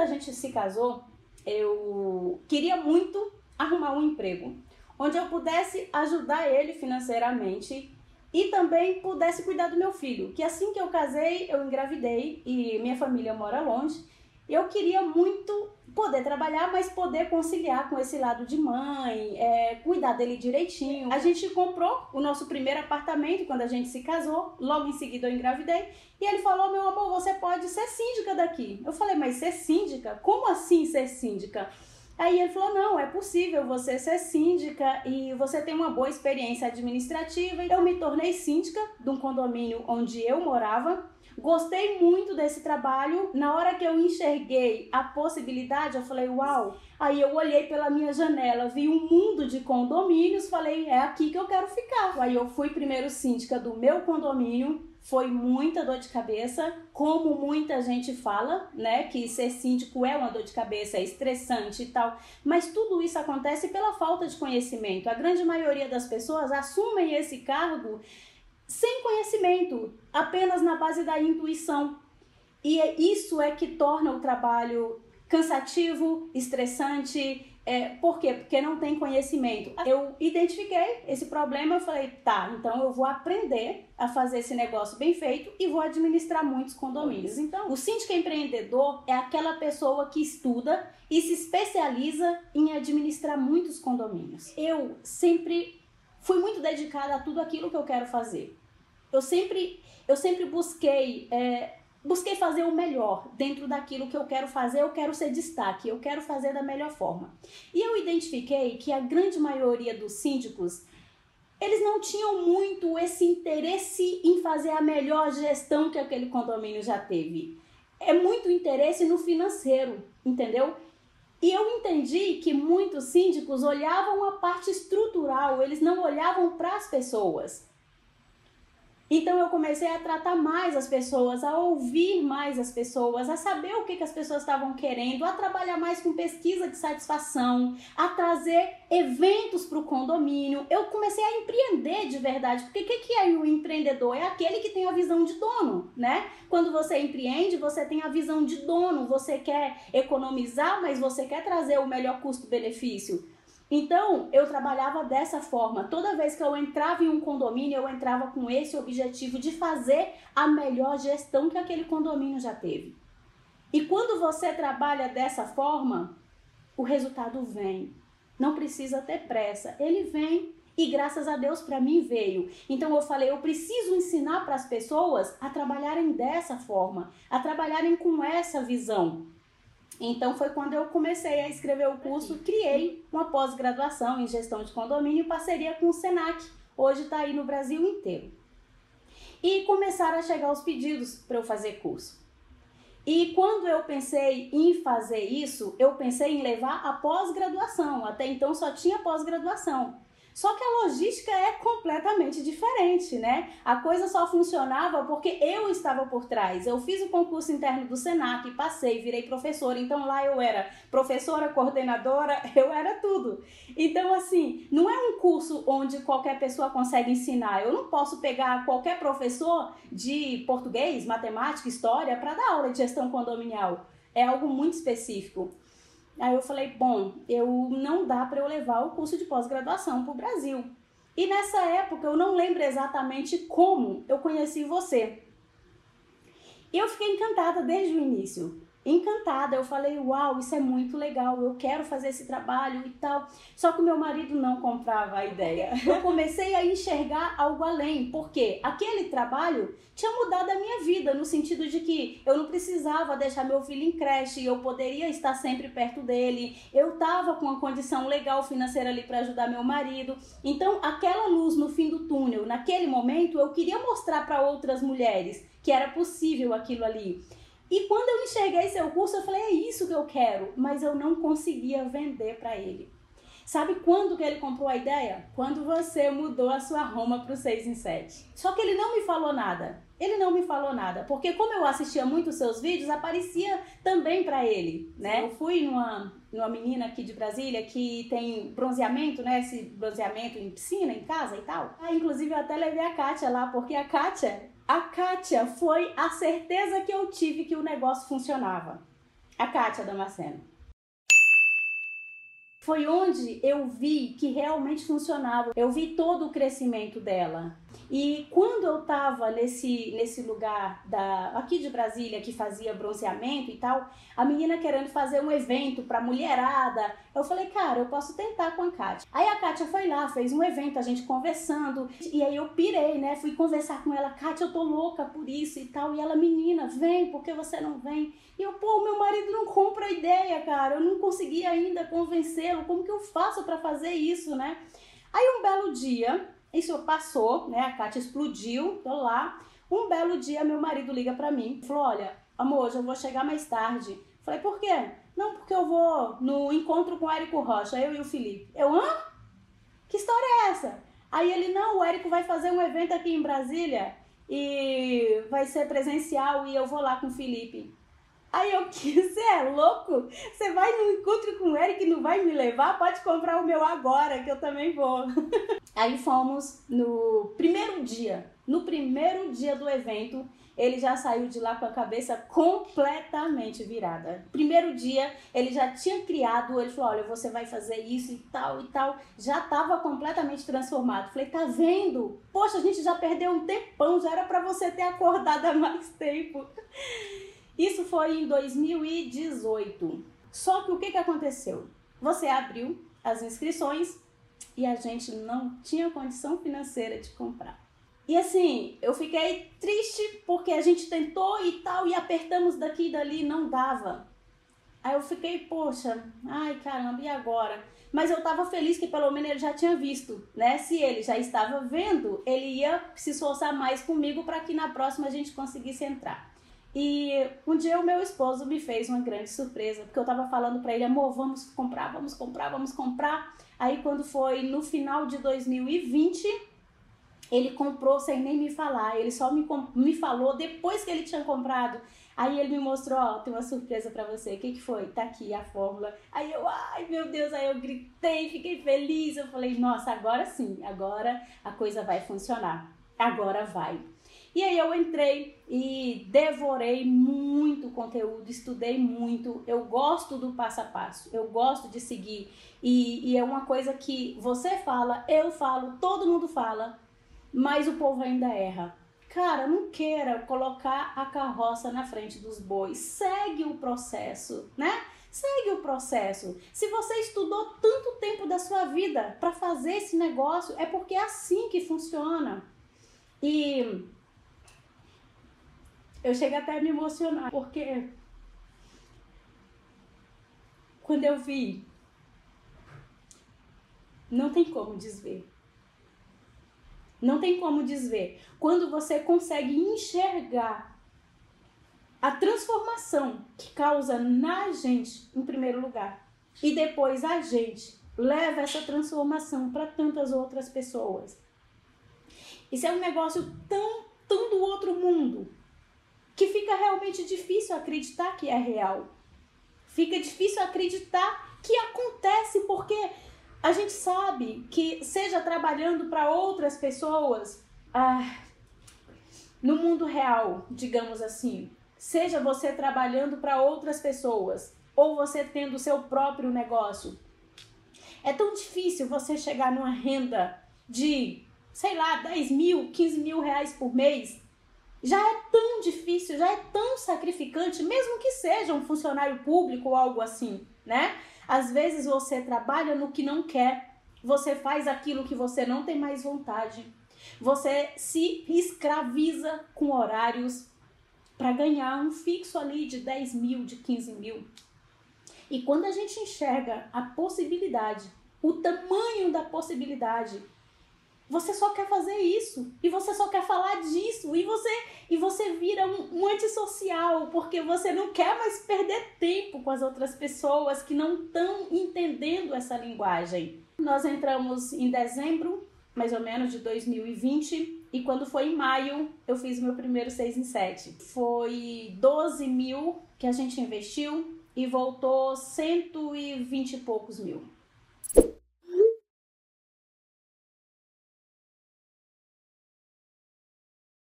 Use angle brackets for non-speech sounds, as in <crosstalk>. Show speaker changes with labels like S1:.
S1: a gente se casou, eu queria muito arrumar um emprego onde eu pudesse ajudar ele financeiramente e também pudesse cuidar do meu filho. Que assim que eu casei, eu engravidei e minha família mora longe. Eu queria muito poder trabalhar, mas poder conciliar com esse lado de mãe, é, cuidar dele direitinho. A gente comprou o nosso primeiro apartamento quando a gente se casou, logo em seguida eu engravidei, e ele falou: Meu amor, você pode ser síndica daqui. Eu falei: Mas ser síndica? Como assim ser síndica? Aí ele falou: não, é possível você ser síndica e você tem uma boa experiência administrativa. Eu me tornei síndica de um condomínio onde eu morava. Gostei muito desse trabalho. Na hora que eu enxerguei a possibilidade, eu falei: uau! Aí eu olhei pela minha janela, vi um mundo de condomínios, falei: é aqui que eu quero ficar. Aí eu fui primeiro síndica do meu condomínio, foi muita dor de cabeça, como muita gente fala, né, que ser síndico é uma dor de cabeça, é estressante e tal, mas tudo isso acontece pela falta de conhecimento. A grande maioria das pessoas assumem esse cargo sem conhecimento, apenas na base da intuição. E é isso é que torna o trabalho cansativo, estressante, é, por quê? Porque não tem conhecimento. Eu identifiquei esse problema e falei, tá, então eu vou aprender a fazer esse negócio bem feito e vou administrar muitos condomínios. Então, o síndico empreendedor é aquela pessoa que estuda e se especializa em administrar muitos condomínios. Eu sempre fui muito dedicada a tudo aquilo que eu quero fazer. Eu sempre, eu sempre busquei é, busquei fazer o melhor dentro daquilo que eu quero fazer, eu quero ser destaque, eu quero fazer da melhor forma. E eu identifiquei que a grande maioria dos síndicos eles não tinham muito esse interesse em fazer a melhor gestão que aquele condomínio já teve. É muito interesse no financeiro, entendeu? E eu entendi que muitos síndicos olhavam a parte estrutural, eles não olhavam para as pessoas. Então eu comecei a tratar mais as pessoas, a ouvir mais as pessoas, a saber o que, que as pessoas estavam querendo, a trabalhar mais com pesquisa de satisfação, a trazer eventos para o condomínio. Eu comecei a empreender de verdade, porque o que, que é o empreendedor? É aquele que tem a visão de dono, né? Quando você empreende, você tem a visão de dono, você quer economizar, mas você quer trazer o melhor custo-benefício. Então, eu trabalhava dessa forma. Toda vez que eu entrava em um condomínio, eu entrava com esse objetivo de fazer a melhor gestão que aquele condomínio já teve. E quando você trabalha dessa forma, o resultado vem. Não precisa ter pressa. Ele vem e graças a Deus para mim veio. Então eu falei, eu preciso ensinar para as pessoas a trabalharem dessa forma, a trabalharem com essa visão. Então foi quando eu comecei a escrever o curso, criei uma pós-graduação em gestão de condomínio parceria com o Senac. Hoje está aí no Brasil inteiro. E começaram a chegar os pedidos para eu fazer curso. E quando eu pensei em fazer isso, eu pensei em levar a pós-graduação. Até então só tinha pós-graduação. Só que a logística é completamente diferente, né? A coisa só funcionava porque eu estava por trás. Eu fiz o concurso interno do Senac, passei, virei professora. Então lá eu era professora, coordenadora, <laughs> eu era tudo. Então, assim, não é um curso onde qualquer pessoa consegue ensinar. Eu não posso pegar qualquer professor de português, matemática, história para dar aula de gestão condominial. É algo muito específico. Aí eu falei, bom, eu não dá para eu levar o curso de pós-graduação para o Brasil. E nessa época eu não lembro exatamente como eu conheci você. Eu fiquei encantada desde o início encantada. Eu falei, uau, isso é muito legal, eu quero fazer esse trabalho e tal. Só que o meu marido não comprava a ideia. Eu comecei a enxergar algo além, porque aquele trabalho tinha mudado a minha vida, no sentido de que eu não precisava deixar meu filho em creche, eu poderia estar sempre perto dele, eu estava com uma condição legal financeira ali para ajudar meu marido. Então, aquela luz no fim do túnel, naquele momento, eu queria mostrar para outras mulheres que era possível aquilo ali. E quando eu enxerguei seu curso, eu falei, é isso que eu quero, mas eu não conseguia vender para ele. Sabe quando que ele comprou a ideia? Quando você mudou a sua Roma para o 6 em 7. Só que ele não me falou nada. Ele não me falou nada, porque como eu assistia muito os seus vídeos, aparecia também para ele, né? Eu fui numa, numa menina aqui de Brasília que tem bronzeamento, né? Esse bronzeamento em piscina, em casa e tal. Ah, inclusive eu até levei a Kátia lá, porque a Kátia a Kátia foi a certeza que eu tive que o negócio funcionava. A Kátia Damasceno foi onde eu vi que realmente funcionava. Eu vi todo o crescimento dela. E quando eu estava nesse, nesse lugar da, aqui de Brasília que fazia bronzeamento e tal, a menina querendo fazer um evento para mulherada, eu falei, cara, eu posso tentar com a Kátia. Aí a Kátia foi lá, fez um evento, a gente conversando, e aí eu pirei, né? Fui conversar com ela, Kátia, eu tô louca por isso e tal. E ela, menina, vem, por que você não vem? E eu, pô, meu marido não compra a ideia, cara, eu não consegui ainda convencê-lo, como que eu faço para fazer isso, né? Aí um belo dia, isso passou, né? A Kátia explodiu, tô lá. Um belo dia, meu marido liga para mim, falou: Olha, amor, hoje eu vou chegar mais tarde. Falei: Por quê? Não, porque eu vou no encontro com o Érico Rocha, eu e o Felipe. Eu, hã? Que história é essa? Aí ele: Não, o Érico vai fazer um evento aqui em Brasília e vai ser presencial e eu vou lá com o Felipe. Aí eu, <laughs> você é louco? Você vai no encontro com o Eric e não vai me levar? Pode comprar o meu agora, que eu também vou. <laughs> Aí fomos no primeiro dia. No primeiro dia do evento, ele já saiu de lá com a cabeça completamente virada. Primeiro dia, ele já tinha criado, ele falou: olha, você vai fazer isso e tal e tal. Já estava completamente transformado. Falei: tá vendo? Poxa, a gente já perdeu um tempão, já era para você ter acordado há mais tempo. <laughs> Isso foi em 2018. Só que o que, que aconteceu? Você abriu as inscrições e a gente não tinha condição financeira de comprar. E assim, eu fiquei triste porque a gente tentou e tal, e apertamos daqui e dali, não dava. Aí eu fiquei, poxa, ai caramba, e agora? Mas eu tava feliz que pelo menos ele já tinha visto, né? Se ele já estava vendo, ele ia se esforçar mais comigo para que na próxima a gente conseguisse entrar. E um dia o meu esposo me fez uma grande surpresa, porque eu tava falando para ele, amor, vamos comprar, vamos comprar, vamos comprar. Aí quando foi no final de 2020, ele comprou sem nem me falar, ele só me, me falou depois que ele tinha comprado. Aí ele me mostrou, ó, tem uma surpresa para você. O que que foi? Tá aqui a fórmula. Aí eu, ai meu Deus, aí eu gritei, fiquei feliz. Eu falei, nossa, agora sim, agora a coisa vai funcionar. Agora vai. E aí eu entrei e devorei muito conteúdo, estudei muito. Eu gosto do passo a passo, eu gosto de seguir. E, e é uma coisa que você fala, eu falo, todo mundo fala, mas o povo ainda erra. Cara, não queira colocar a carroça na frente dos bois. Segue o processo, né? Segue o processo. Se você estudou tanto tempo da sua vida para fazer esse negócio, é porque é assim que funciona. E eu chego até a me emocionar, porque quando eu vi, não tem como desver. Não tem como desver. Quando você consegue enxergar a transformação que causa na gente, em primeiro lugar, e depois a gente leva essa transformação para tantas outras pessoas. Isso é um negócio tão, tão do outro mundo que fica realmente difícil acreditar que é real. Fica difícil acreditar que acontece porque a gente sabe que, seja trabalhando para outras pessoas, ah, no mundo real, digamos assim, seja você trabalhando para outras pessoas ou você tendo seu próprio negócio, é tão difícil você chegar numa renda de, sei lá, 10 mil, 15 mil reais por mês já é tão difícil, já é tão sacrificante, mesmo que seja um funcionário público ou algo assim, né? Às vezes você trabalha no que não quer, você faz aquilo que você não tem mais vontade, você se escraviza com horários para ganhar um fixo ali de 10 mil, de 15 mil. E quando a gente enxerga a possibilidade, o tamanho da possibilidade você só quer fazer isso e você só quer falar disso e você e você vira um, um antissocial porque você não quer mais perder tempo com as outras pessoas que não estão entendendo essa linguagem. Nós entramos em dezembro, mais ou menos de 2020 e quando foi em maio eu fiz meu primeiro 6 em 7. Foi 12 mil que a gente investiu e voltou 120 e poucos mil.